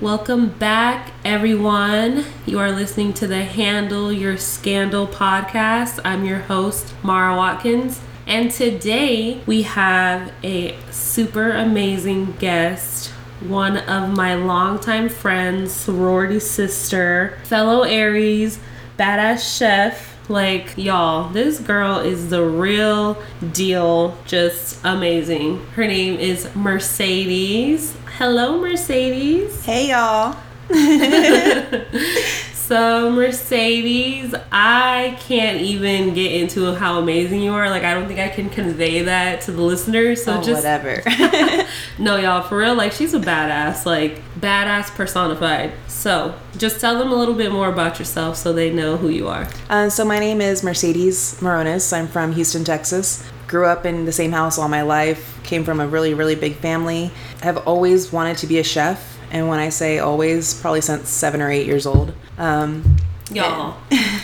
Welcome back, everyone. You are listening to the Handle Your Scandal podcast. I'm your host, Mara Watkins, and today we have a super amazing guest, one of my longtime friends, sorority sister, fellow Aries, badass chef. Like, y'all, this girl is the real deal, just amazing. Her name is Mercedes. Hello, Mercedes. Hey y'all. So, Mercedes, I can't even get into how amazing you are. Like, I don't think I can convey that to the listeners. So, oh, just whatever. no, y'all, for real, like, she's a badass, like, badass personified. So, just tell them a little bit more about yourself so they know who you are. uh, so my name is Mercedes Moronis. I'm from Houston, Texas. Grew up in the same house all my life. Came from a really, really big family. Have always wanted to be a chef. And when I say always, probably since seven or eight years old. Um, Y'all,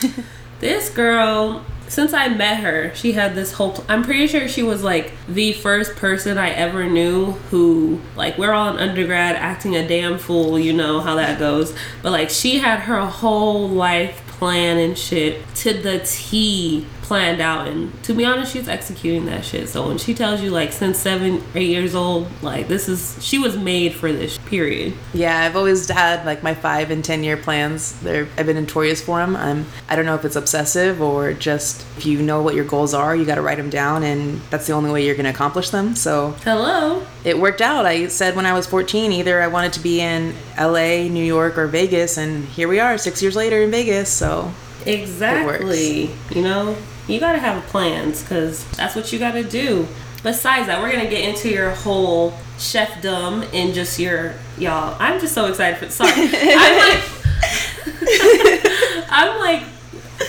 this girl, since I met her, she had this whole. Pl- I'm pretty sure she was like the first person I ever knew who, like, we're all in undergrad acting a damn fool, you know how that goes. But like, she had her whole life plan and shit to the T planned out and to be honest she's executing that shit so when she tells you like since seven eight years old like this is she was made for this period Yeah, I've always had like my five and ten year plans. They're I've been notorious for them. I'm I don't know if it's obsessive or just if you know what your goals are, you got to write them down, and that's the only way you're going to accomplish them. So hello it worked out. I said when I was 14, either I wanted to be in L.A., New York, or Vegas, and here we are, six years later in Vegas. So Exactly. You know, you gotta have plans because that's what you gotta do. Besides that, we're gonna get into your whole chefdom and just your y'all. I'm just so excited for. Sorry, I'm like, I'm like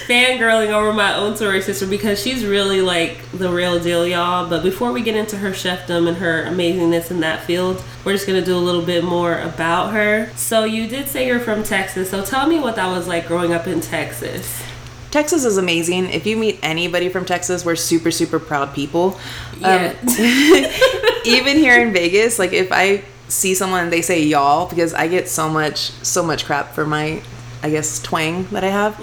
fangirling over my own sorority sister because she's really like the real deal, y'all. But before we get into her chefdom and her amazingness in that field, we're just gonna do a little bit more about her. So you did say you're from Texas, so tell me what that was like growing up in Texas. Texas is amazing. If you meet anybody from Texas, we're super super proud people. Yeah. even here in Vegas, like if I see someone they say y'all because I get so much so much crap for my I guess twang that I have.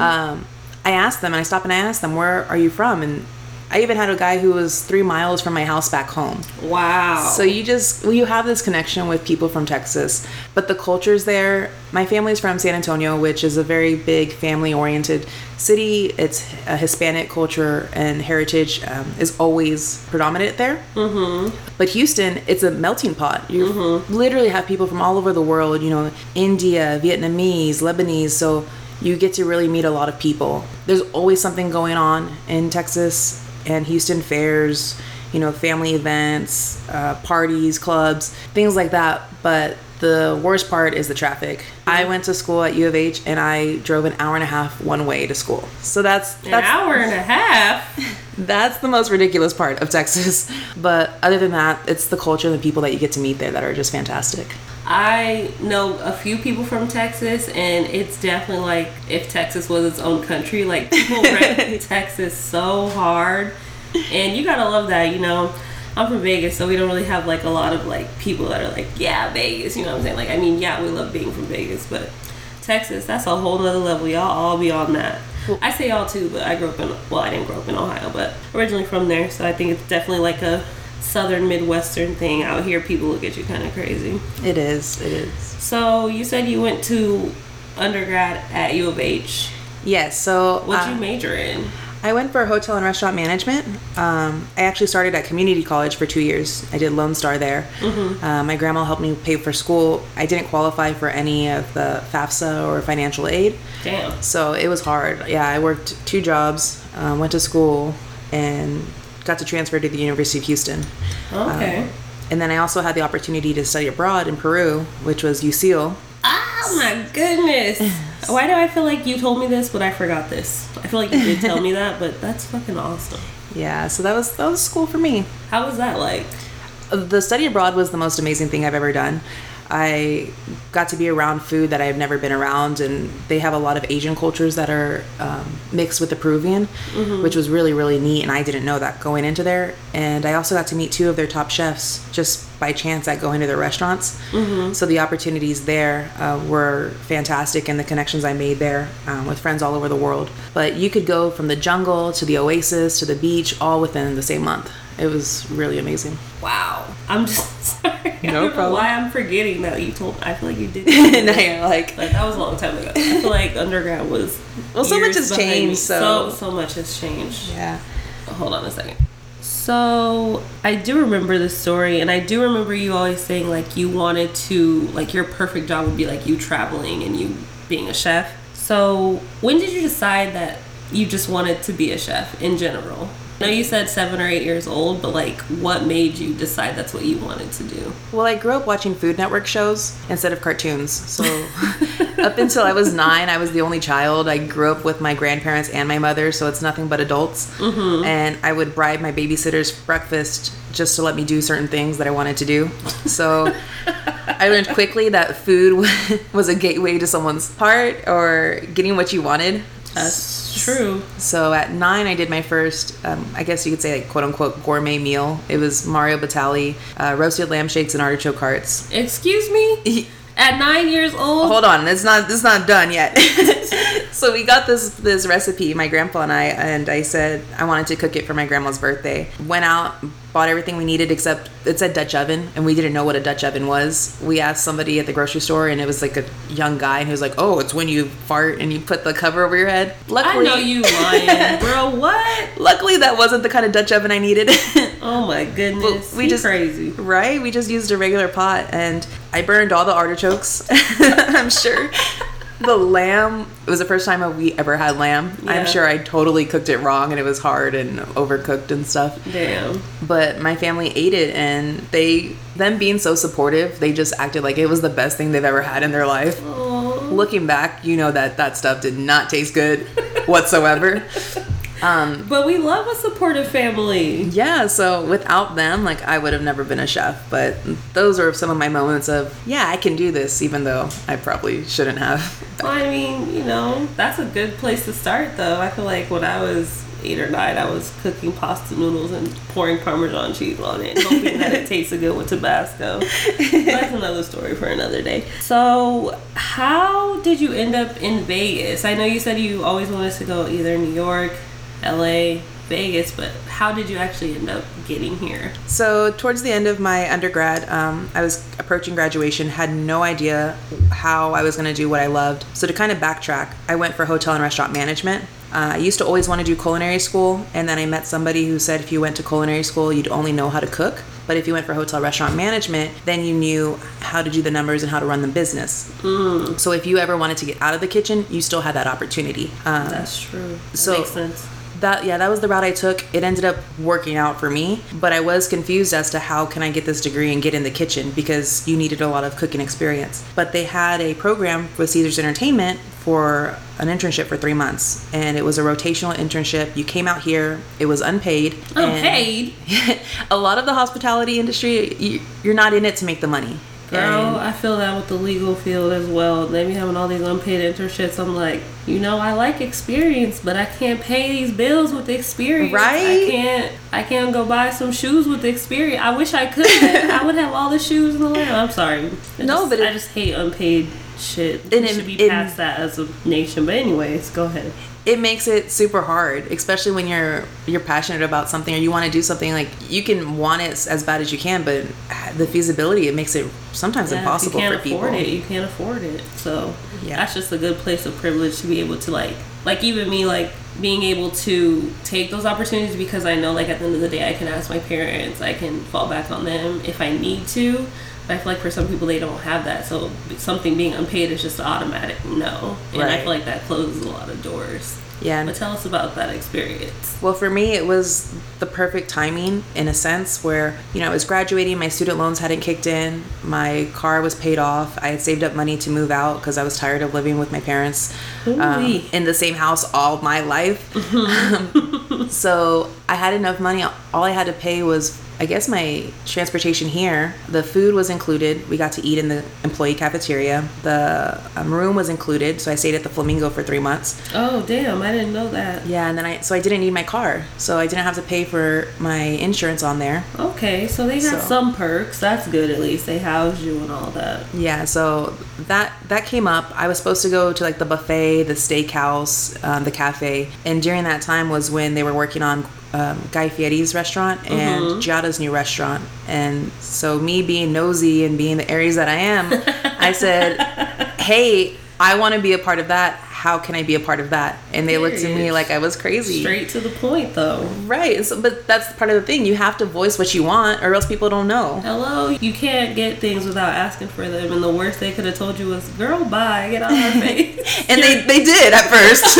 Um, I ask them and I stop and I ask them where are you from and I even had a guy who was three miles from my house back home. Wow. So you just well, you have this connection with people from Texas, but the culture's there. My family's from San Antonio, which is a very big family-oriented city. It's a Hispanic culture and heritage um, is always predominant there. Mm-hmm. But Houston, it's a melting pot. You literally have people from all over the world. You know, India, Vietnamese, Lebanese. So you get to really meet a lot of people. There's always something going on in Texas and Houston fairs, you know, family events, uh, parties, clubs, things like that. But the worst part is the traffic. I went to school at U of H and I drove an hour and a half one way to school. So that's An hour and a half. that's the most ridiculous part of Texas. But other than that, it's the culture and the people that you get to meet there that are just fantastic. I know a few people from Texas, and it's definitely like if Texas was its own country. Like people rep Texas so hard, and you gotta love that. You know, I'm from Vegas, so we don't really have like a lot of like people that are like, yeah, Vegas. You know what I'm saying? Like, I mean, yeah, we love being from Vegas, but Texas, that's a whole nother level. Y'all all be on that. I say y'all too, but I grew up in well, I didn't grow up in Ohio, but originally from there, so I think it's definitely like a southern midwestern thing out here people look at you kind of crazy It is. It is. so you said you went to undergrad at u of h Yes. So what'd uh, you major in I went for hotel and restaurant management. Um, I actually started at community college for two years. I did Lone Star there. Uh, my grandma helped me pay for school. I didn't qualify for any of the FAFSA or financial aid, damn so it was hard. Yeah, I worked two jobs, um, went to school, and got to transfer to the University of Houston. okay And then I also had the opportunity to study abroad in Peru, which was UCL. oh my goodness why do i feel like you told me this but i forgot this i feel like you did tell me that but that's fucking awesome Yeah, so that was that was school for me. how was that like the study abroad was the most amazing thing I've ever done. I got to be around food that I've never been around, and they have a lot of Asian cultures that are um, mixed with the Peruvian, which was really, really neat. And I didn't know that going into there. And I also got to meet two of their top chefs just by chance at going to their restaurants. So the opportunities there uh, were fantastic, and the connections I made there um, with friends all over the world. But you could go from the jungle to the oasis to the beach all within the same month. It was really amazing. Wow. I'm just sorry. No problem. why I'm forgetting that you told. I feel like you did. and I like Like that was a long time ago. I feel like undergrad was. Well, so much has changed, so- so so much has changed. yeah. Hold on a second. So I do remember the story, and I do remember you always saying like you wanted to like your perfect job would be like you traveling and you being a chef. So when did you decide that you just wanted to be a chef in general? I know you said seven or eight years old, but like what made you decide that's what you wanted to do? Well, I grew up watching Food Network shows instead of cartoons. So up until I was nine, I was the only child. I grew up with my grandparents and my mother, so it's nothing but adults. Mm-hmm. And I would bribe my babysitters breakfast just to let me do certain things that I wanted to do. So I learned quickly that food was a gateway to someone's heart or getting what you wanted. True. So at nine, I did my first, um, I guess you could say, like quote unquote gourmet meal. It was Mario Batali, uh, roasted lamb shanks and artichoke hearts. Excuse me? At nine years old? Hold on, it's not it's not done yet. so we got this this recipe, my grandpa and I, and I said I wanted to cook it for my grandma's birthday. Went out, bought everything we needed except it said Dutch oven, and we didn't know what a Dutch oven was. We asked somebody at the grocery store, and it was like a young guy, and he was like, "Oh, it's when you fart and you put the cover over your head." Luckily, I know you lying, bro. What? Luckily, that wasn't the kind of Dutch oven I needed. Oh my goodness. we We just crazy. Right? We just used a regular pot and I burned all the artichokes. I'm sure. The lamb, it was the first time we ever had lamb. Yeah. I'm sure I totally cooked it wrong and it was hard and overcooked and stuff. Damn. But my family ate it and they, them being so supportive, they just acted like it was the best thing they've ever had in their life. Aw. Looking back, you know that that stuff did not taste good whatsoever. Um, But we love a supportive family. yeah, so without them, like I would have never been a chef. But those are some of my moments of, yeah, I can do this, even though I probably shouldn't have. I mean, you know, that's a good place to start, though. I feel like when I was eight or nine, I was cooking pasta noodles and pouring Parmesan cheese on it, hoping that it tasted good with Tabasco. That's another story for another day. So, how did you end up in Vegas? I know you said you always wanted to go either New York, LA, Vegas, but how did you actually end up getting here? So towards the end of my undergrad, um, I was approaching graduation, had no idea how I was going to do what I loved. So to kind of backtrack, I went for hotel and restaurant management. Uh, I used to always want to do culinary school, and then I met somebody who said if you went to culinary school, you'd only know how to cook. But if you went for hotel restaurant management, then you knew how to do the numbers and how to run the business. So if you ever wanted to get out of the kitchen, you still had that opportunity. Um, That's true. That So- makes sense. That yeah that was the route i took. It ended up working out for me but i was confused as to how can i get this degree and get in the kitchen because you needed a lot of cooking experience. But they had a program with caesars entertainment for an internship for three months and it was a rotational internship. You came out here it was unpaid. Oh, unpaid? a lot of the hospitality industry you, you're not in it to make the money Girl, I feel that with the legal field as well. They be having all these unpaid internships. I'm like, you know, I like experience, but I can't pay these bills with experience. Right? I can't. I can't go buy some shoes with experience. I wish I could. I would have all the shoes in the world. I'm sorry. I No, just- but I just hate unpaid shit. And we it- should be past that as a nation. But anyways, go ahead. It makes it super hard especially when you're you're passionate about something or you want to do something like you can want it as bad as you can but the feasibility it makes it sometimes Yeah, impossible you can't for people afford it, you can't afford it. So Yeah. that's just a good place of privilege to be able to like, like even me, like being able to take those opportunities because I know, like at the end of the day, I can ask my parents, I can fall back on them if I need to. I feel like for some people they don't have that, so something being unpaid is just automatic no, and I feel like that closes a lot of doors. yeah But tell us about that experience. well for me it was the perfect timing in a sense where you know i was graduating my student loans hadn't kicked in my car was paid off i had saved up money to move out because i was tired of living with my parents um, in the same house all my life so I had enough money. All I had to pay was I guess my transportation here, the food was included. We got to eat in the employee cafeteria. The um, room was included, so I stayed at the Flamingo for three months. Oh damn, I didn't know that. Yeah, and then I so I didn't need my car, so I didn't have to pay for my insurance on there. Okay, so they got So- some perks. That's good at least. They housed you and all that. Yeah, so that that came up. I was supposed to go to like the buffet, the steakhouse, um, the cafe, and during that time was when they were working on um, Guy Fieri's restaurant and Giada's new restaurant. And so me being nosy and being the Aries that I am, I said, "Hey, I want to be a part of that. How can I be a part of that?" And they looked at me like I was crazy. Straight to the point though. Right, so, but that's part of the thing. You have to voice what you want, or else people don't know. Hello, you can't get things without asking for them, and the worst they could have told you was, "Girl, bye, get out of my face." and they, they did at first.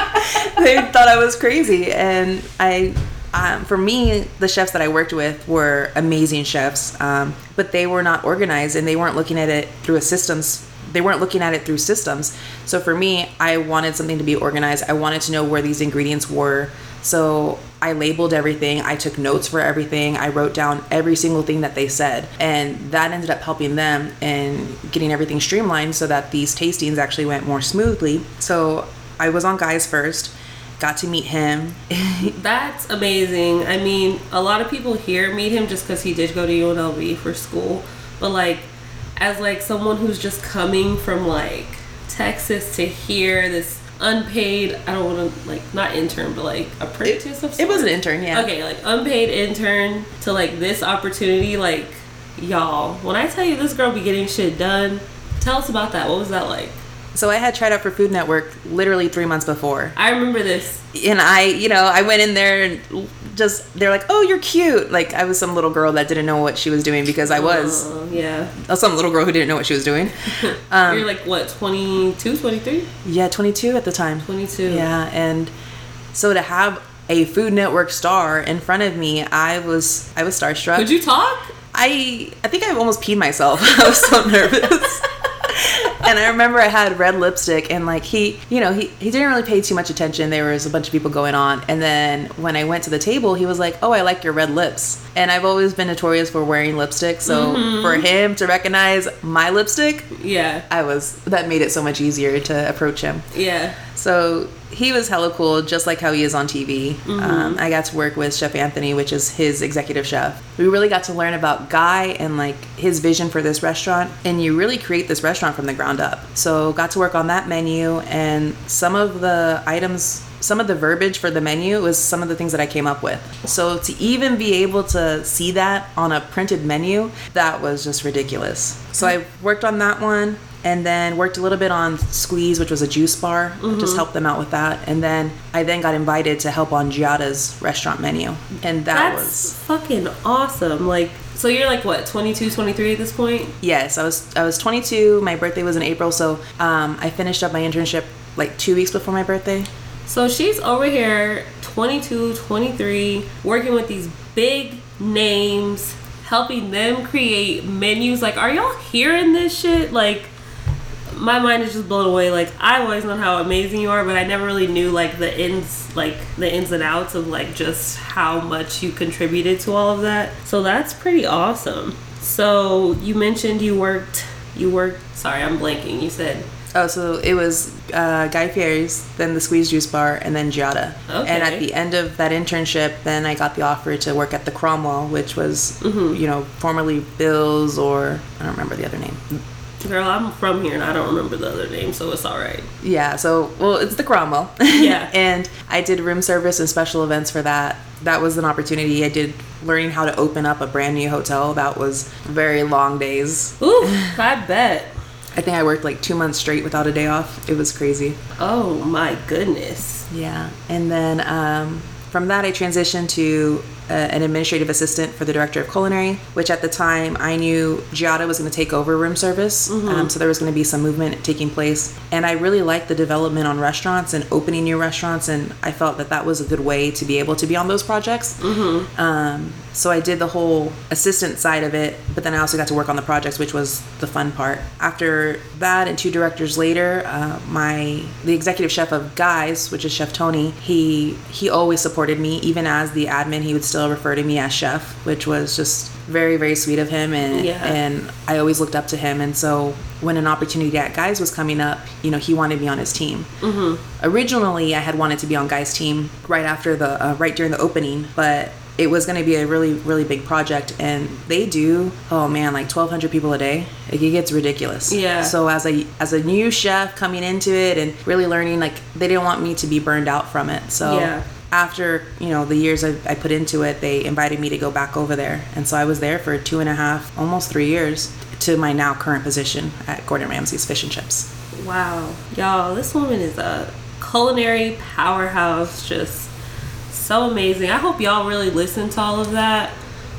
they thought I was crazy, and I, um, for me, the chefs that I worked with were amazing chefs, um, but they were not organized, and they weren't looking at it through a systems. They weren't looking at it through systems. So for me, I wanted something to be organized. I wanted to know where these ingredients were. So I labeled everything. I took notes for everything. I wrote down every single thing that they said. And that ended up helping them and getting everything streamlined so that these tastings actually went more smoothly. So I was on Guys first, got to meet him. That's amazing. I mean, a lot of people here meet him just because he did go to UNLV for school, but like, as like someone who's just coming from like Texas to here, this unpaid, I don't want to like not intern, but like apprentice of it was an intern, yeah. Okay, like unpaid intern to like this opportunity, like y'all. When I tell you this girl be getting shit done, tell us about that. What was that like? So I had tried out for Food Network literally three months before. I remember this. and I, you know, I went in there and just they're like, "Oh, you're cute." Like I was some little girl that didn't know what she was doing because I was Uh, yeah. some little girl who didn't know what she was doing. Um, You're like what, 22, 23? Yeah, 22 at the time. 22. Yeah, and so to have a Food Network star in front of me, I was I was starstruck. Could you talk? I I think I almost peed myself. I was so nervous. and I remember I had red lipstick and like he, you know, he, he didn't really pay too much attention. There was a bunch of people going on. And then when I went to the table, he was like, "Oh, I like your red lips." And I've always been notorious for wearing lipstick, so mm-hmm. for him to recognize my lipstick, Yeah. I was that made it so much easier to approach him. Yeah. So he was hella cool, just like how he is on TV. Um, I got to work with Chef Anthony, which is his executive chef. We really got to learn about Guy and like his vision for this restaurant. And you really create this restaurant from the ground up. So got to work on that menu and some of the items. Some of the verbiage for the menu was some of the things that I came up with. So to even be able to see that on a printed menu, that was just ridiculous. So I worked on that one and then worked a little bit on Squeeze, which was a juice bar. Just helped them out with that, and then I then got invited to help on Giada's restaurant menu, and that That's was fucking awesome. Like, so you're like what, 22, 23 at this point? yes. I was I was 22. My birthday was in April, so um, I finished up my internship like two weeks before my birthday. So she's over here, 22, 23, working with these big names, helping them create menus. Like, are y'all hearing this shit? Like, my mind is just blown away. Like, I've always know how amazing you are, but I never really knew like the ins, like the ins and outs of like just how much you contributed to all of that. So that's pretty awesome. So you mentioned you worked, you worked. Sorry, I'm blanking. You said Oh, so it was uh, Guy Fieri's, then the Squeeze Juice Bar, and then Giada. Okay. And at the end of that internship, then I got the offer to work at the Cromwell, which was, you know, formerly Bill's or I don't remember the other name. Girl, I'm from here and I don't remember the other name, so it's all right. Yeah, so well, it's the Cromwell. Yeah. and I did room service and special events for that. That was an opportunity. I did learning how to open up a brand new hotel. That was very long days. Ooh, I bet. I think I worked like two months straight without a day off. It was crazy. Oh my goodness. Yeah, and then um, from that I transitioned to uh, an administrative assistant for the director of culinary, which at the time I knew Giada was going to take over room service, um, so there was going to be some movement taking place. And I really liked the development on restaurants and opening new restaurants, and I felt that that was a good way to be able to be on those projects. Um, so I did the whole assistant side of it, but then I also got to work on the projects, which was the fun part. After that, and two directors later, uh, my the executive chef of Guys, which is Chef Tony, he he always supported me even as the admin. He would still refer to me as chef, which was just very very sweet of him, and Yeah. and I always looked up to him. And so when an opportunity at Guys was coming up, you know, he wanted me on his team. Mm-hmm. Originally, I had wanted to be on Guys' team right after the uh, right during the opening, but it was going to be a really really big project and they do oh man like 1200 people a day like, it gets ridiculous Yeah. so as a as a new chef coming into it and really learning like they didn't want me to be burned out from it so Yeah. after you know the years I, I put into it they invited me to go back over there and so i was there for two and a half almost three years to my now current position at gordon ramsay's fish and chips Wow. Y'all, this woman is a culinary powerhouse. Just so amazing. I hope y'all really listen to all of that.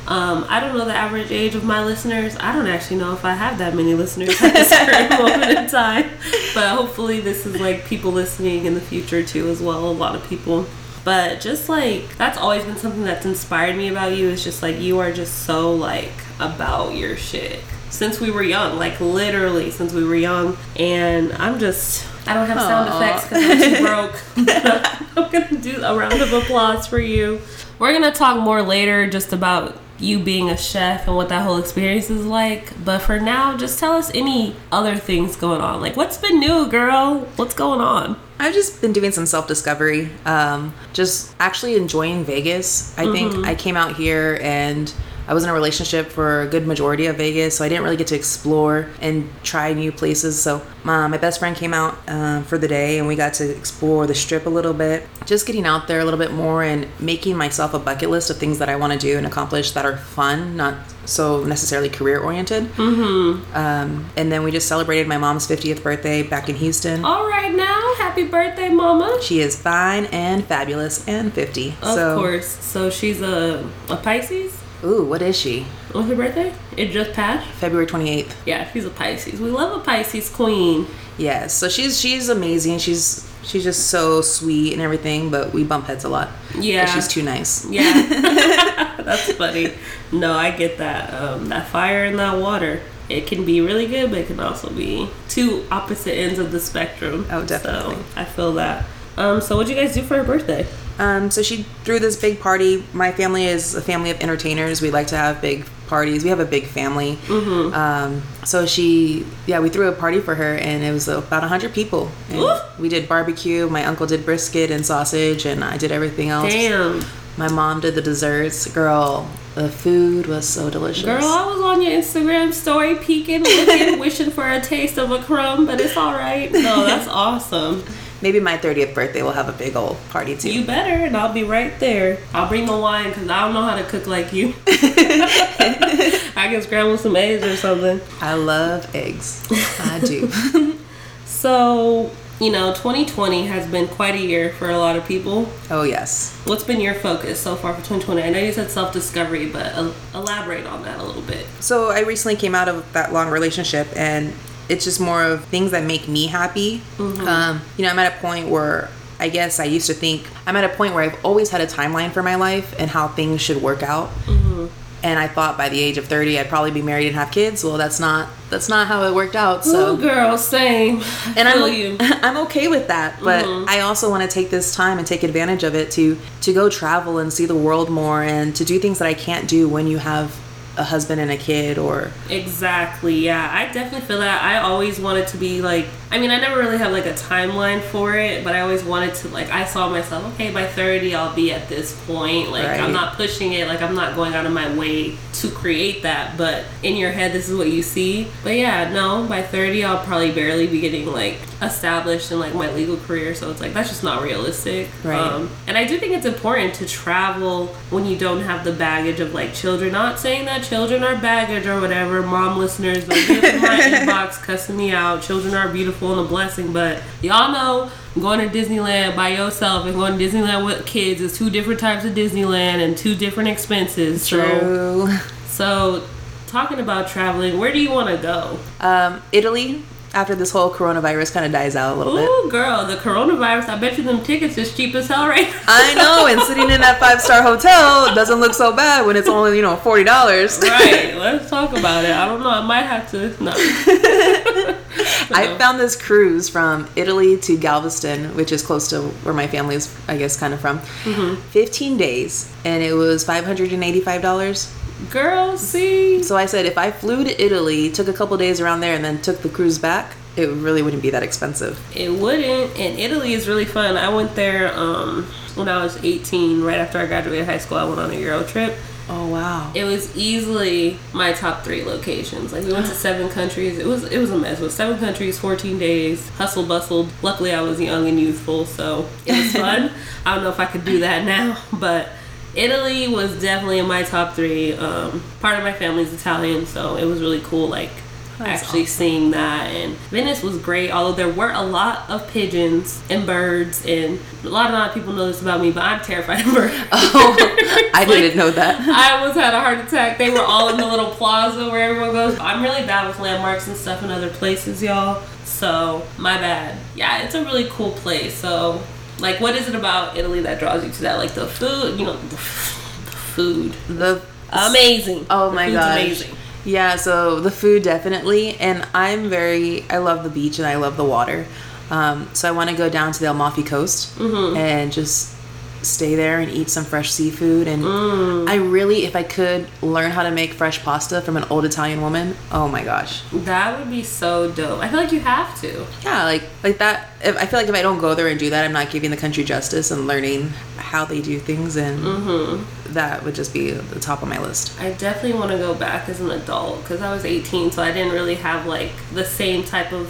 Um, I don't know the average age of my listeners. I don't actually know if I have that many listeners at this current moment in time. But hopefully, this is like people listening in the future too, as well. A lot of people. But just like that's always been something that's inspired me about you. Is just like you are just so like about your shit since we were young, like literally since we were young. And I'm just I don't have sound Aw. effects because I'm too broke. I'm gonna do a round of applause for you. We're gonna talk more later just about you being a chef and what that whole experience is like. But for now, just tell us any other things going on. Like what's been new, girl? What's going on? I've just been doing some self discovery. Um, just actually enjoying Vegas. I think I came out here and I was in a relationship for a good majority of Vegas, so I didn't really get to explore and try new places. So my, my best friend came out uh, for the day and we got to explore the strip a little bit. Just getting out there a little bit more and making myself a bucket list of things that I want to do and accomplish that are fun, not so necessarily career oriented. Mm-hmm. Um, and then we just celebrated my mom's 50th birthday back in Houston. All right now, happy birthday, mama. She is fine and fabulous and 50. Of so, course. So she's a a Pisces. Ooh, what is she? What's her birthday? It just passed. February 28th. Yeah, she's a Pisces. We love a Pisces queen. Yes. So she's she's amazing. She's she's just so sweet and everything, but we bump heads a lot. Yeah. She's too nice. Yeah, that's funny. No, I get that. Um, that fire and that water. It can be really good, but it can also be two opposite ends of the spectrum. Oh, definitely. So I feel that. Um, so what'd you guys do for her birthday? Um, so she threw this big party. My family is a family of entertainers. We like to have big parties. We have a big family. Mm-hmm. Um, so she, yeah, we threw a party for her, and it was about hundred people. We did barbecue. My uncle did brisket and sausage, and I did everything else. Damn, My mom did the desserts. Girl, the food was so delicious. girl, I was on your Instagram story, peeking, looking, wishing for a taste of a crumb, but it's all right. No, that's awesome. Maybe my 30th birthday will have a big old party too. You better, and I'll be right there. I'll bring the wine because I don't know how to cook like you. I can scramble some eggs or something. I love eggs. I do. So, you know, 2020 has been quite a year for a lot of people. oh yes. What's been your focus so far for 2020? I know you said self discovery, but el- elaborate on that a little bit. So I recently came out of that long relationship, and it's just more of things that make me happy. Mm-hmm. Um, you know, I'm at a point where I guess I used to think I'm at a point where I've always had a timeline for my life and how things should work out. Mm-hmm. And I thought by the age of 30 I'd probably be married and have kids. Well, that's not that's not how it worked out. So oh, girl, same. and I'm you. I'm okay with that. But mm-hmm. I also want to take this time and take advantage of it to to go travel and see the world more and to do things that I can't do when you have a husband and a kid or Exactly. Yeah, I definitely feel that. I always wanted to be like. I mean, I never really had like a timeline for it, but I always wanted to like. I saw myself. Okay, by thirty, I'll be at this point. Like, Right. I'm not pushing it. Like, I'm not going out of my way to create that. But in your head, this is what you see. But yeah, no. By thirty, I'll probably barely be getting like established in like my legal career. So it's like that's just not realistic. Right. Um, and I do think it's important to travel when you don't have the baggage of like children. Not saying that children are baggage or whatever. Mom listeners, don't get in my inbox cussing me out. Children are beautiful and a blessing, but y'all know going to Disneyland by yourself and going to Disneyland with kids is two different types of Disneyland and two different expenses. So, True. so talking about traveling, where do you want to go? Um, Italy. After this whole coronavirus kind of dies out a little bit. Ooh, girl, the coronavirus. I bet you them tickets is cheap as hell right now. I know, and sitting in that five star hotel doesn't look so bad when it's only you know forty dollars. right. Let's talk about it. I don't know. I might have to. No. I found this cruise from Italy to Galveston, which is close to where my family is, I guess, kind of from. Mm-hmm. 15 days, and it was $585. Girl, see. So I said if I flew to Italy, took a couple days around there, and then took the cruise back, it really wouldn't be that expensive. It wouldn't. And Italy is really fun. I went there um, when I was 18, right after I graduated high school. I went on a Euro trip. Oh wow! It was easily my top three locations. Like we went to seven countries. It was it was a mess. It was seven countries, 14 days, hustle bustled. Luckily, I was young and youthful, so it was fun. I don't know if I could do that now, but Italy was definitely in my top three. Um, part of my family's Italian, so it was really cool. Like That's actually awesome. seeing that, and Venice was great. Although there were a lot of pigeons and birds, and a lot of lot people know this about me, but I'm terrified of birds. Oh, I didn't know that. I almost had a heart attack. They were all in the little plaza where everyone goes. I'm really bad with landmarks and stuff in other places, y'all. So, my bad. Yeah, it's a really cool place. So, like, what is it about Italy that draws you to that? Like, the food, you know, the, f- the food. The Amazing. Oh The my god, amazing. Yeah, so the food definitely, and I'm very I love the beach and I love the water. Um, so I want to go down to the Amalfi Coast Mm-hmm. and just stay there and eat some fresh seafood. And Mm. I really, if I could, learn how to make fresh pasta from an old Italian woman. Oh my gosh, That would be so dope. I feel like you have to. yeah, like like that. If, I feel like if I don't go there and do that, I'm not giving the country justice and learning how they do things, and Mm-hmm. that would just be the top of my list. I definitely want to go back as an adult because I was 18, so I didn't really have like the same type of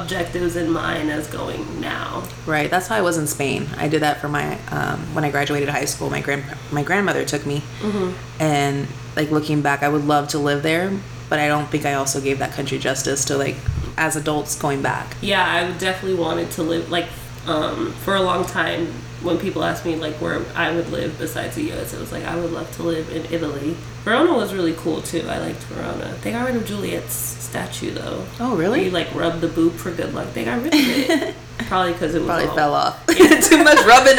objectives in mind as going now. Right. That's how I was in Spain. I did that for my um, when I graduated high school. My grand my grandmother took me, and like looking back, I would love to live there, but I don't think I also gave that country justice to like as adults going back. Yeah, I would definitely wanted to live like um, for a long time. When people asked me like where I would live besides the U.S., it was like I would love to live in Italy. Verona was really cool too. I liked Verona. They got rid of Juliet's statue though. Oh, really? you like rub the boob for good luck. They got rid of it. Probably because it was Probably all- fell off. Too much rubbing.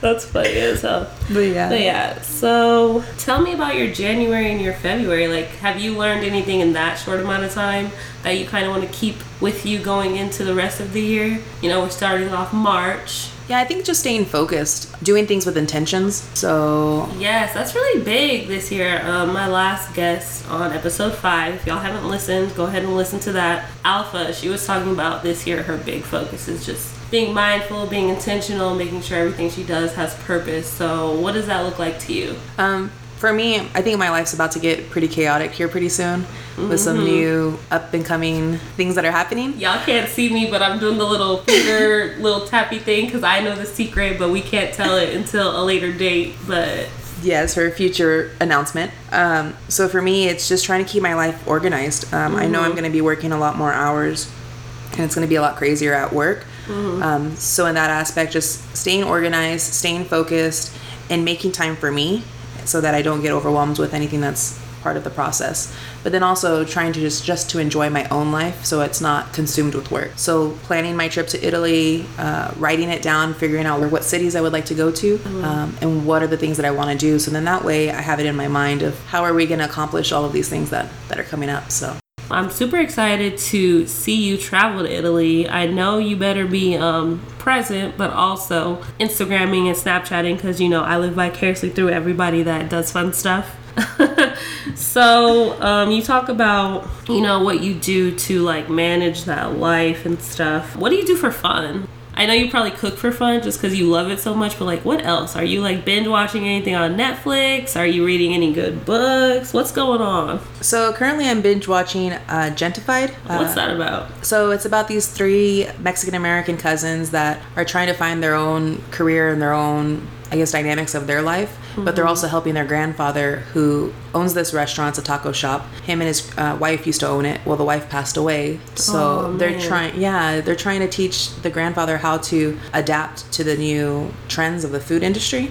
That's funny as hell. but yeah. But yeah, so tell me about your January and your February. Like, have you learned anything in that short amount of time that you kind of want to keep with you going into the rest of the year? You know, we're starting off March. Yeah, I think just staying focused, doing things with intentions. So Yes, that's really big this year. Um, my last guest on episode five, if y'all haven't listened, go ahead and listen to that. Alpha, she was talking about this year, her big focus is just being mindful, being intentional, making sure everything she does has purpose. So, what does that look like to you? um, for me, I think my life's about to get pretty chaotic here pretty soon, with some new up and coming things that are happening. Y'all can't see me, but I'm doing the little finger, little tappy thing because I know the secret, but we can't tell it until a later date. But Yes, for a future announcement. Um, so for me, it's just trying to keep my life organized. Um, I know I'm going to be working a lot more hours, and it's going to be a lot crazier at work. Um, so in that aspect, just staying organized, staying focused, and making time for me, so that I don't get overwhelmed with anything that's part of the process. But then also trying to just just to enjoy my own life, so it's not consumed with work. So planning my trip to Italy, uh, writing it down, figuring out what cities I would like to go to, um, and what are the things that I want to do. So then that way I have it in my mind of how are we going to accomplish all of these things that that are coming up. So I'm super excited to see you travel to Italy. I know you better be um, present, but also Instagramming and Snapchatting because you know I live vicariously through everybody that does fun stuff. so um, you talk about you know what you do to like manage that life and stuff. What do you do for fun? I know you probably cook for fun just because you love it so much, but like, what else? Are you like binge watching anything on Netflix? Are you reading any good books? What's going on? so currently I'm binge watching uh, Gentefied. What's Uh, that about? So it's about these three Mexican American cousins that are trying to find their own career and their own, I guess, dynamics of their life. But they're also helping their grandfather, who owns this restaurant, it's a taco shop. Him and his uh, wife used to own it. Well, the wife passed away, so Oh, they're trying. Yeah, they're trying to teach the grandfather how to adapt to the new trends of the food industry.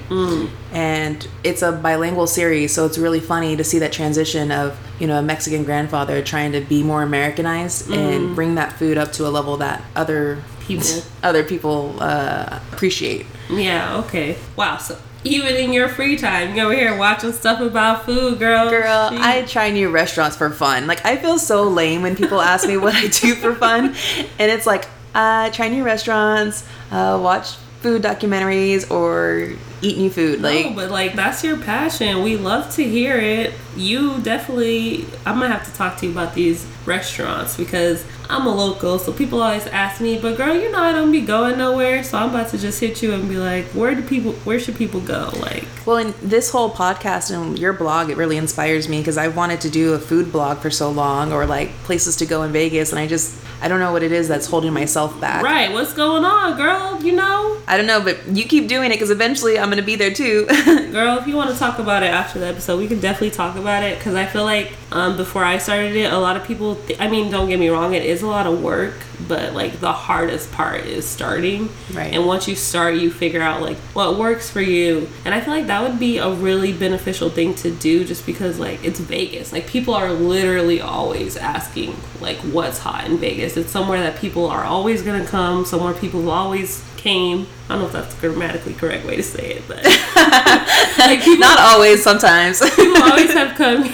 And it's a bilingual series, so it's really funny to see that transition of you know a Mexican grandfather trying to be more Americanized and bring that food up to a level that other People. other people uh, appreciate. Yeah, okay. Wow, so even in your free time, you over here watching stuff about food, girl. Girl, She- I try new restaurants for fun. Like I feel so lame when people ask me what I do for fun, and it's like uh, try new restaurants, uh, watch food documentaries, or eat new food. No, Like but like that's your passion. We love to hear it. You definitely. I'm gonna have to talk to you about these restaurants because I'm a local, so people always ask me. But girl, you know I don't be going nowhere, so I'm about to just hit you and be like, where do people? Where should people go? Like, Well, in this whole podcast and your blog, it really inspires me because I've wanted to do a food blog for so long or like places to go in Vegas. And I just, I don't know what it is that's holding myself back. right? What's going on, girl? You know, I don't know, but you keep doing it because eventually I'm going to be there too. girl. If you want to talk about it after the episode, we can definitely talk about it because I feel like um, before I started it, a lot of people. Th- I mean, don't get me wrong, it is a lot of work, but like the hardest part is starting. Right. And once you start, you figure out like what works for you, and I feel like that would be a really beneficial thing to do, just because like it's Vegas. Like people are literally always asking like what's hot in Vegas. It's somewhere that people are always gonna come. Somewhere people always came. I don't know if that's the grammatically correct way to say it, but like people Not always, sometimes. people always have come.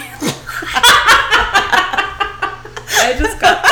I just got.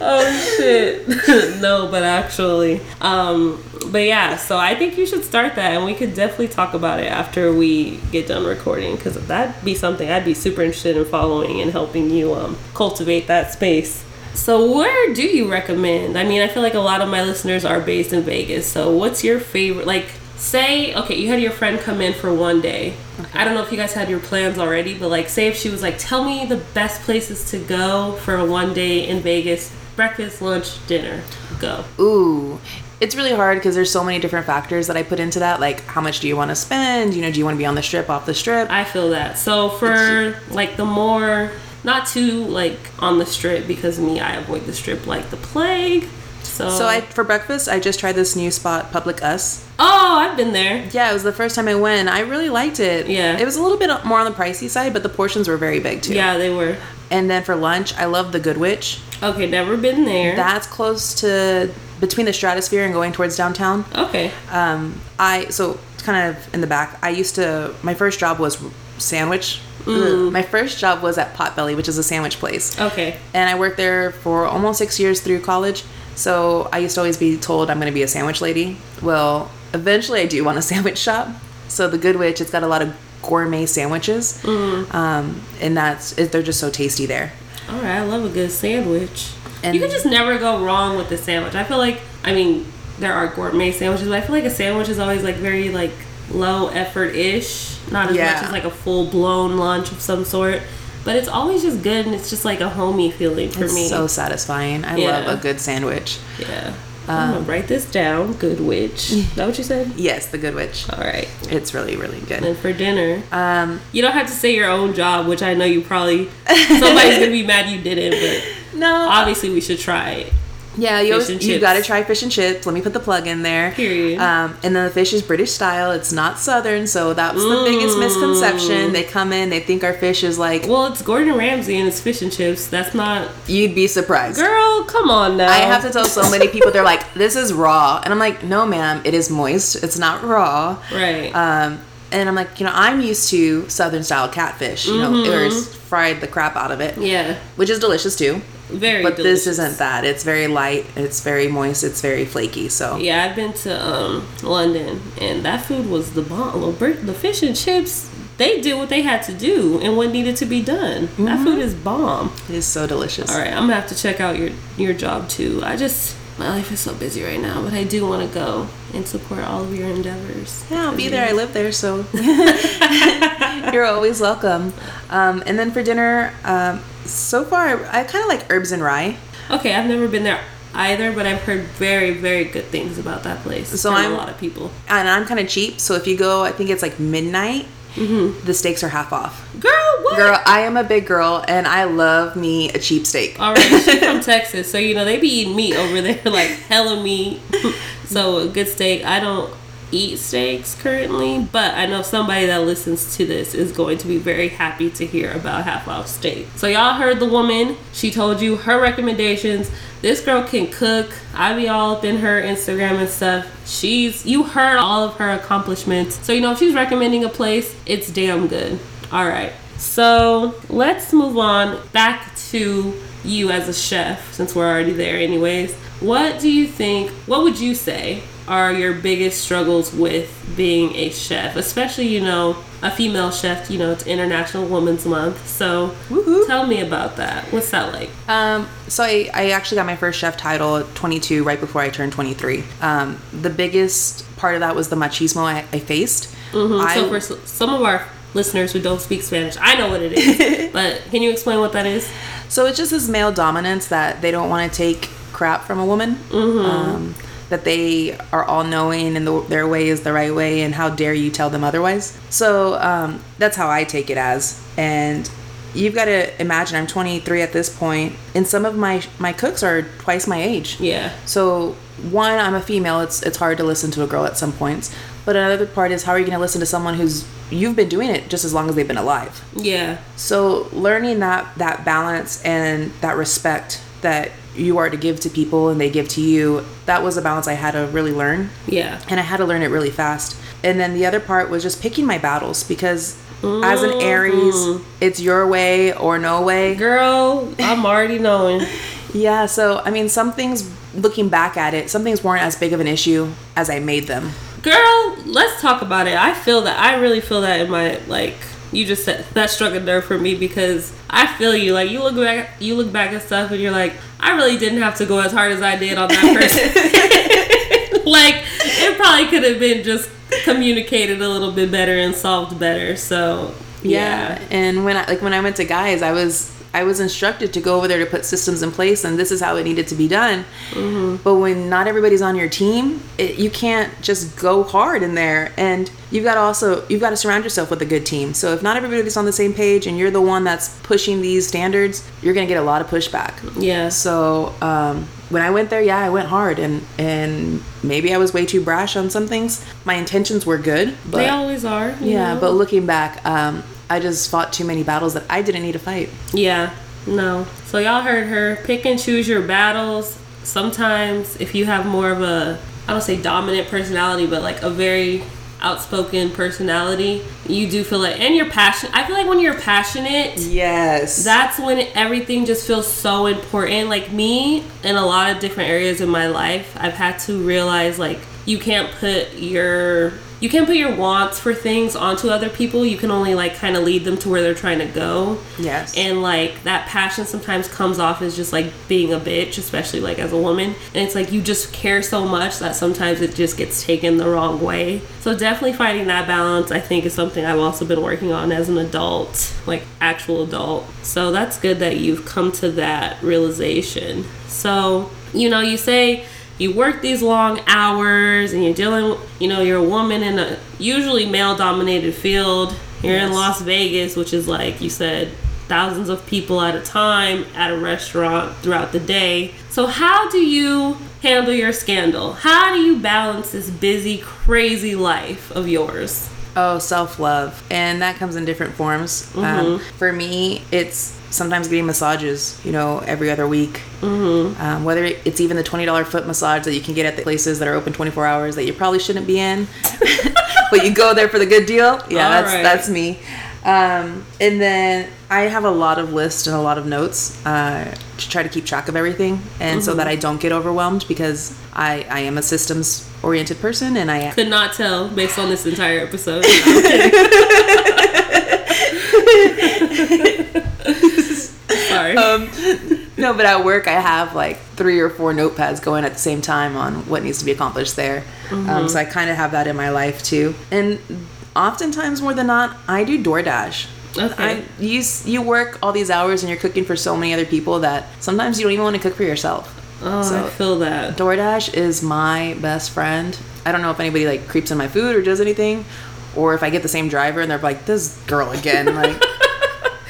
Oh shit! no, but actually, um, but yeah. So I think you should start that, and we could definitely talk about it after we get done recording, because that'd be something I'd be super interested in following and helping you um, cultivate that space. So where do you recommend? I mean, I feel like a lot of my listeners are based in Vegas. So what's your favorite? Like, say, okay, you had your friend come in for one day. I don't know if you guys had your plans already, but like, say if she was like, tell me the best places to go for a one day in Vegas, breakfast, lunch, dinner, go. Ooh. It's really hard because there's so many different factors that I put into that. Like, how much do you want to spend? You know, do you want to be on the strip, off the strip? I feel that. So for like the more not too like on the strip because me I avoid the strip like the plague. So, So I for breakfast, I just tried this new spot, Public Us. oh I've been there. Yeah, it was the first time I went. I really liked it. Yeah. It was a little bit more on the pricey side, but the portions were very big too. Yeah, they were. And then for lunch, I love the Goodwich. Okay, never been there. That's close to between the Stratosphere and going towards downtown. okay. Um, I so kind of in the back. I used to. My first job was sandwich. Mm. My first job was at Potbelly, which is a sandwich place. Okay. and I worked there for almost six years through college. So I used to always be told I'm going to be a sandwich lady. Well, eventually I do want a sandwich shop. So the Goodwich, it's got a lot of gourmet sandwiches, um, and that's it, they're just so tasty there. All right, I love a good sandwich. And- you can just never go wrong with the sandwich. I feel like I mean there are gourmet sandwiches, but I feel like a sandwich is always like very like low effort ish, not as Yeah. much as like a full blown lunch of some sort. But it's always just good, and it's just like a homey feeling for It's me. so satisfying. I Yeah. love a good sandwich. yeah. I'm Um, gonna write this down. Goodwich. Is that what you said? Yes, the Goodwich. All right. It's really really good. And for dinner, Um, you don't have to say your own job, which I know you probably somebody's gonna be mad you didn't, but no, obviously we should try it. Yeah, you, always, you got to try fish and chips. Let me put the plug in there. Period. Um, and then the fish is British style. It's not Southern, so that was the biggest Mm. misconception. They come in, they think our fish is like. Well, it's Gordon Ramsay and it's fish and chips. That's not. You'd be surprised. Girl, come on now. I have to tell so many people they're like, "This is raw," and I'm like, "No, ma'am, it is moist. It's not raw." Right. Um, and I'm like, you know, I'm used to Southern style catfish. You know, Mm-hmm. or s- fried the crap out of it, yeah. which is delicious too. Very but delicious. this isn't that. It's very light. It's very moist. It's very flaky. So Yeah, I've been to um, London and that food was the bomb. The fish and chips, they did what they had to do and what needed to be done. That food is bomb. it is so delicious. All right, I'm gonna have to check out your your job too. I just my life is so busy right now, but I do want to go and support all of your endeavors. Yeah, I'll be there. I live there, so you're always welcome. Um, and then for dinner, um, so far I kind of like herbs and rye. Okay, I've never been there either, but I've heard very very good things about that place. So I'm- a lot of people. and I'm kind of cheap. So if you go, I think it's like midnight. Mm-hmm. The steaks are half off. Girl, what? Girl, I am a big girl, and I love me a cheap steak. All right, she's from Texas, so you know they be eating meat over there, like hella meat. so a good steak. I don't. Eat steaks currently, but I know somebody that listens to this is going to be very happy to hear about half off steak. So y'all heard the woman. She told you her recommendations. This girl can cook. I be all up in her Instagram and stuff. She's you heard all of her accomplishments. So you know if she's recommending a place, it's damn good. All right. So let's move on back to you as a chef since we're already there anyways. What do you think, what would you say are your biggest struggles with being a chef, especially, you know, a female chef, you know, it's International Women's Month. So Woohoo. tell me about that. What's that like? Um, so I, I actually got my first chef title at 22, right before I turned 23. Um, the biggest part of that was the machismo I, I faced. Mhm. I, so for some of our listeners who don't speak Spanish, I know what it is, but can you explain what that is? so it's just this male dominance that they don't want to take crap from a woman. Um, that they are all knowing and the, their way is the right way, and how dare you tell them otherwise? So um, that's how I take it as. And you've got to imagine I'm 23 at this point, and some of my my cooks are twice my age. Yeah. So one, I'm a female. It's it's hard to listen to a girl at some points. But another part is how are you going to listen to someone who's you've been doing it just as long as they've been alive. Yeah. So learning that that balance and that respect that you are to give to people and they give to you, that was a balance I had to really learn. Yeah. And I had to learn it really fast. And then the other part was just picking my battles because as an Aries, mm-hmm. it's your way or no way. Girl, I'm already knowing. Yeah, so I mean, some things, looking back at it, some things weren't as big of an issue as I made them. Girl, let's talk about it. I feel that. I really feel that in my like. You just said that struck a nerve for me because I feel you. Like you look back, you look back at stuff, and you're like, I really didn't have to go as hard as I did on that person. like it probably could have been just communicated a little bit better and solved better. So Yeah. And when I like when I went to guys, I was I was instructed to go over there to put systems in place, and this is how it needed to be done. But when not everybody's on your team, it, you can't just go hard in there, and you've got to also you've got to surround yourself with a good team. So if not everybody's on the same page, and you're the one that's pushing these standards, you're gonna get a lot of pushback. yeah, So um, when I went there, yeah, I went hard, and and maybe I was way too brash on some things. My intentions were good, but they always are. yeah, know? but looking back, um, I just fought too many battles that I didn't need to fight. Yeah, no. So y'all heard her pick and choose your battles. Sometimes if you have more of a I don't say dominant personality, but like a very outspoken personality, you do feel like and you're passionate. I feel like when you're passionate, Yes. that's when everything just feels so important. Like me, in a lot of different areas in my life, I've had to realize like you can't put your you can't put your wants for things onto other people. You can only like kind of lead them to where they're trying to go. yes. And like that passion sometimes comes off as just like being a bitch, especially like as a woman. And it's like you just care so much that sometimes it just gets taken the wrong way. So definitely finding that balance, I think, is something I've also been working on as an adult, like actual adult. So that's good that you've come to that realization. So, you know, you say you work these long hours and you're dealing you know you're a woman in a usually male dominated field you're in las vegas which is like you said thousands of people at a time at a restaurant throughout the day. So how do you handle your scandal? How do you balance this busy crazy life of yours? Oh, self love, and that comes in different forms. Um, for me, it's sometimes getting massages. You know, every other week. Mm-hmm. Um, whether it's even the twenty dollar foot massage that you can get at the places that are open twenty four hours that you probably shouldn't be in, but you go there for the good deal. Yeah, All that's right. that's me. Um, and then I have a lot of lists and a lot of notes uh, to try to keep track of everything, and so that I don't get overwhelmed because I I am a systems oriented person and I could not tell based on this entire episode sorry um, no, but at work I have like three or four notepads going at the same time on what needs to be accomplished there. Um, so I kind of have that in my life too. And oftentimes, more than not, I do DoorDash. Okay. I, you you work all these hours and you're cooking for so many other people that sometimes you don't even want to cook for yourself. oh so- i feel that DoorDash is my best friend. I don't know if anybody like creeps in my food or does anything, or if I get the same driver and they're like, "This girl again." Like,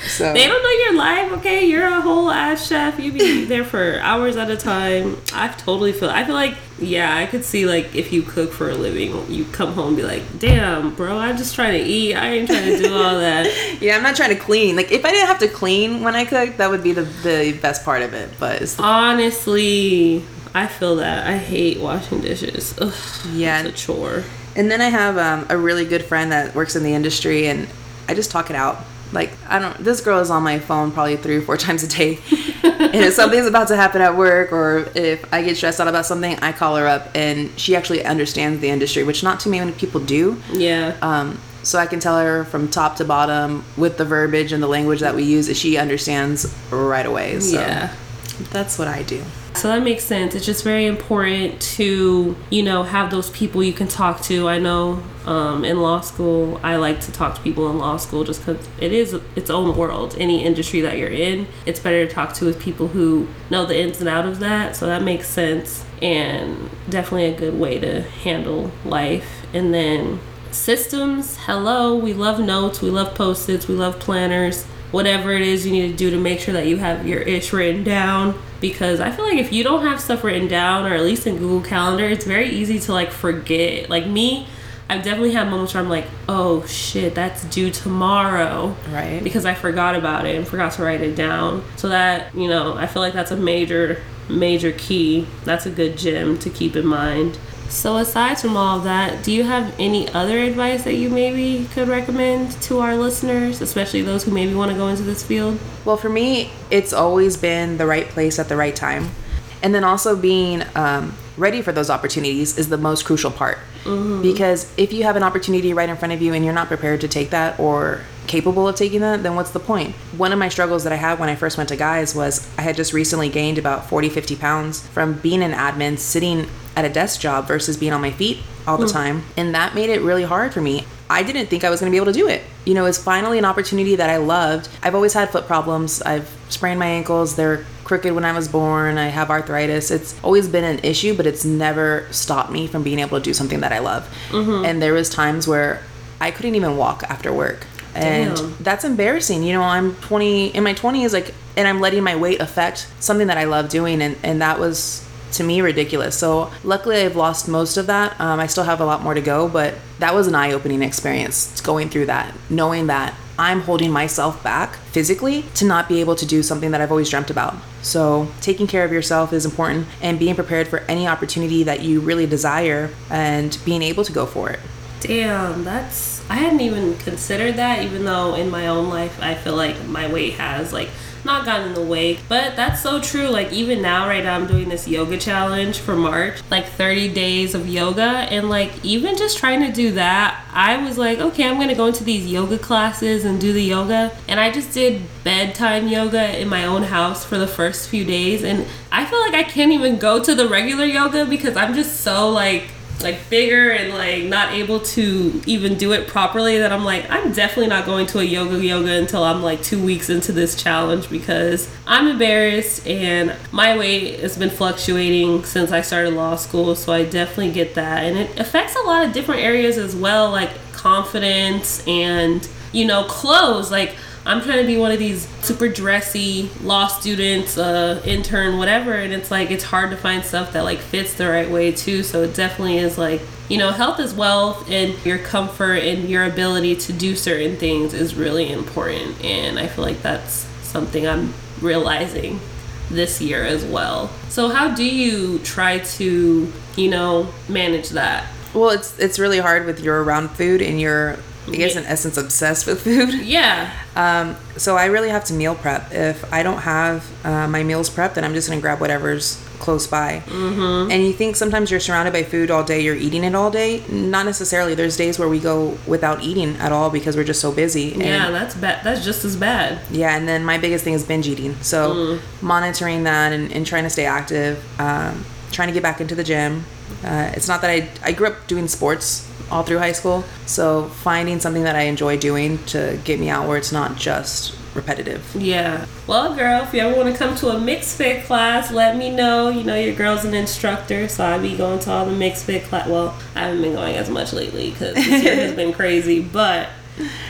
So They don't know your life, okay? You're a whole ass chef. You be there for hours at a time. I totally feel. I feel like, yeah, I could see like if you cook for a living, you come home and be like, "Damn, bro, I'm just trying to eat. I ain't trying to do all that." yeah, I'm not trying to clean. Like if I didn't have to clean when I cook, that would be the the best part of it. But it's the, Honestly, I feel that. I hate washing dishes. Ugh, Yeah. it's a chore. and then I have um, a really good friend that works in the industry, and I just talk it out. Like I don't. This girl is on my phone probably three or four times a day, and if something's about to happen at work, or if I get stressed out about something, I call her up, and she actually understands the industry, which not too many people do. Yeah. Um, so I can tell her from top to bottom with the verbiage and the language that we use that she understands right away. So yeah. that's what I do. So that makes sense. It's just very important to, you know, have those people you can talk to. I know um, in law school, I like to talk to people in law school just because it is its own world. Any industry that you're in, it's better to talk to with people who know the ins and outs of that. So that makes sense and definitely a good way to handle life. And then systems, hello, we love notes, we love post its, we love planners whatever it is you need to do to make sure that you have your ish written down because I feel like if you don't have stuff written down or at least in Google Calendar, it's very easy to like forget. Like me, I've definitely had moments where I'm like, oh shit, that's due tomorrow. Right. Because I forgot about it and forgot to write it down. So that, you know, I feel like that's a major, major key. That's a good gem to keep in mind. So aside from all of that, do you have any other advice that you maybe could recommend to our listeners, especially those who maybe want to go into this field? Well, for me, it's always been the right place at the right time. And then also being um, ready for those opportunities is the most crucial part. Because if you have an opportunity right in front of you and you're not prepared to take that or capable of taking that, then what's the point? One of my struggles that I had when I first went to Guys was I had just recently gained about 40, 50 pounds from being an admin, sitting at a desk job versus being on my feet all the hmm. time. And that made it really hard for me. I didn't think I was going to be able to do it. You know, it's finally an opportunity that I loved. I've always had foot problems. I've sprained my ankles. They're crooked when I was born. I have arthritis. It's always been an issue, but it's never stopped me from being able to do something that I love. Mm-hmm. And there was times where I couldn't even walk after work. And Damn. that's embarrassing. You know, I'm 20 in my 20s like and I'm letting my weight affect something that I love doing and and that was to me ridiculous. So luckily I've lost most of that. Um, I still have a lot more to go, but that was an eye-opening experience going through that, knowing that I'm holding myself back physically to not be able to do something that I've always dreamt about. So, taking care of yourself is important and being prepared for any opportunity that you really desire and being able to go for it. Damn, that's I hadn't even considered that even though in my own life I feel like my weight has like not gotten in the way. But that's so true. Like even now right now I'm doing this yoga challenge for March, like 30 days of yoga and like even just trying to do that, I was like, okay, I'm to go into these yoga classes and do the yoga. And I just did bedtime yoga in my own house for the first few days and I feel like I can't even go to the regular yoga because I'm just so like like bigger and like not able to even do it properly that I'm like I'm definitely not going to a yoga yoga until I'm like 2 weeks into this challenge because I'm embarrassed and my weight has been fluctuating since I started law school so I definitely get that. And it affects a lot of different areas as well like confidence and you know clothes. Like I'm trying to be one of these super dressy law students, uh, intern, whatever, and it's like it's hard to find stuff that like fits the right way too. So it definitely is like you know, health is wealth, and your comfort and your ability to do certain things is really important. And I feel like that's something I'm realizing this year as well. So how do you try to you know manage that? Well, it's it's really hard with you're around food and you're I guess Yeah. in essence obsessed with food. Yeah, Um, so I really have to meal prep. If I don't have uh, my meals prepped, then I'm just gonna grab whatever's close by. Mm-hmm. And you think sometimes you're surrounded by food all day, you're eating it all day. Not necessarily. There's days where we go without eating at all because we're just so busy. And yeah, that's bad. That's just as bad. yeah, and then my biggest thing is binge eating. So Mm. monitoring that and, and trying to stay active, um, trying to get back into the gym. Uh, it's not that I I grew up doing sports all through high school, so finding something that I enjoy doing to get me out where it's not just repetitive. Yeah. Well, girl, if you ever want to come to a MixxedFit class, let me know. You know, your girl's an instructor, so I be going to all the MixxedFit class. Well, I haven't been going as much lately because this year has been crazy, but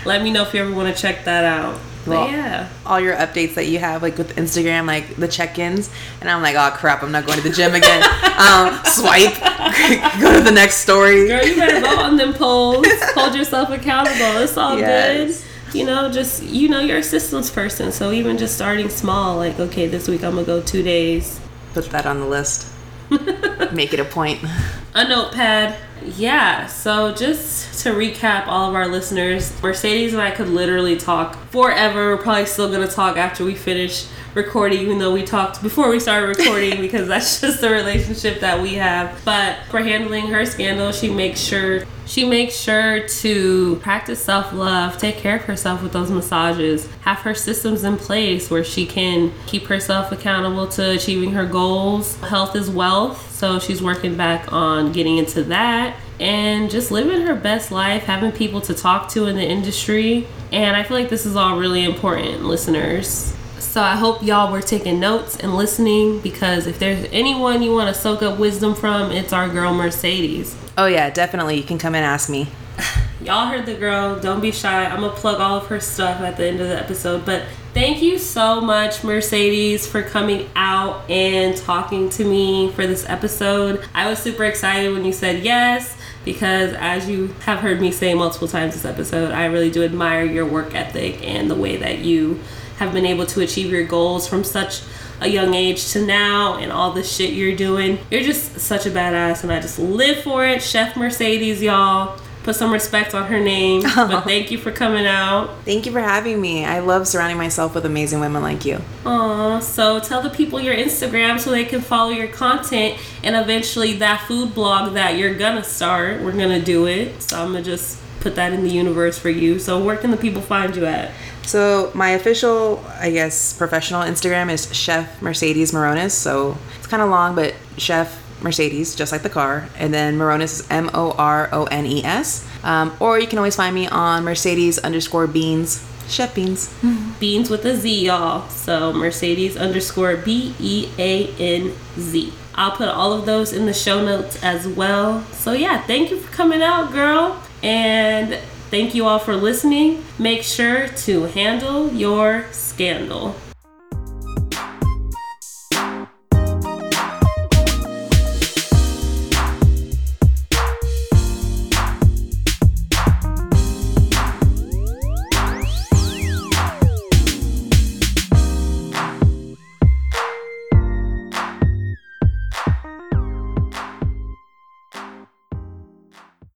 let me know if you ever want to check that out. Well, yeah. all your updates that you have, like with Instagram, like the check-ins, and I'm like, oh crap, I'm not going to the gym again. um, swipe, go to the next story. Girl, you better vote on them polls. Hold yourself accountable. It's all Yes. good. You know, just you know, you're a systems person. So even just starting small, like okay, this week I'm gonna go two days. Put that on the list. Make it a point. A notepad. Yeah, so just to recap all of our listeners, Mercedes and I could literally talk forever. We're probably still gonna talk after we finish recording, even though we talked before we started recording because that's just the relationship that we have. But for handling her scandal, she makes sure she makes sure to practice self-love, take care of herself with those massages, have her systems in place where she can keep herself accountable to achieving her goals. Health is wealth, so she's working back on getting into that and just living her best life, having people to talk to in the industry. And I feel like this is all really important, listeners. So I hope y'all were taking notes and listening because if there's anyone you want to soak up wisdom from, it's our girl Mercedes. Oh yeah, definitely. You can come and ask me. Y'all heard the girl. Don't be shy. I'm gonna plug all of her stuff at the end of the episode. But thank you so much, Mercedes, for coming out and talking to me for this episode. I was super excited when you said yes because, as you have heard me say multiple times this episode, I really do admire your work ethic and the way that you have been able to achieve your goals from such a young age to now and all the shit you're doing. You're just such a badass and I just live for it. Chef Mercedes, y'all. Put some respect on her name. But thank you for coming out. Thank you for having me. I love surrounding myself with amazing women like you. Aw, so tell the people your Instagram so they can follow your content and eventually that food blog that you're gonna start. We're gonna do it. So I'm gonna just put that in the universe for you. So where can the people find you at? So my official, I guess, professional Instagram is Chef Mercedes Morones. So it's kind of long, but Chef Mercedes, just like the car, and then Morones is M O R O N E S. Um, or you can always find me on Mercedes underscore Beans, Chef Beans. Beans with a Z, y'all. So Mercedes underscore B E A N Z. I'll put all of those in the show notes as well. So yeah, thank you for coming out, girl. And thank you all for listening. Make sure to handle your scandal.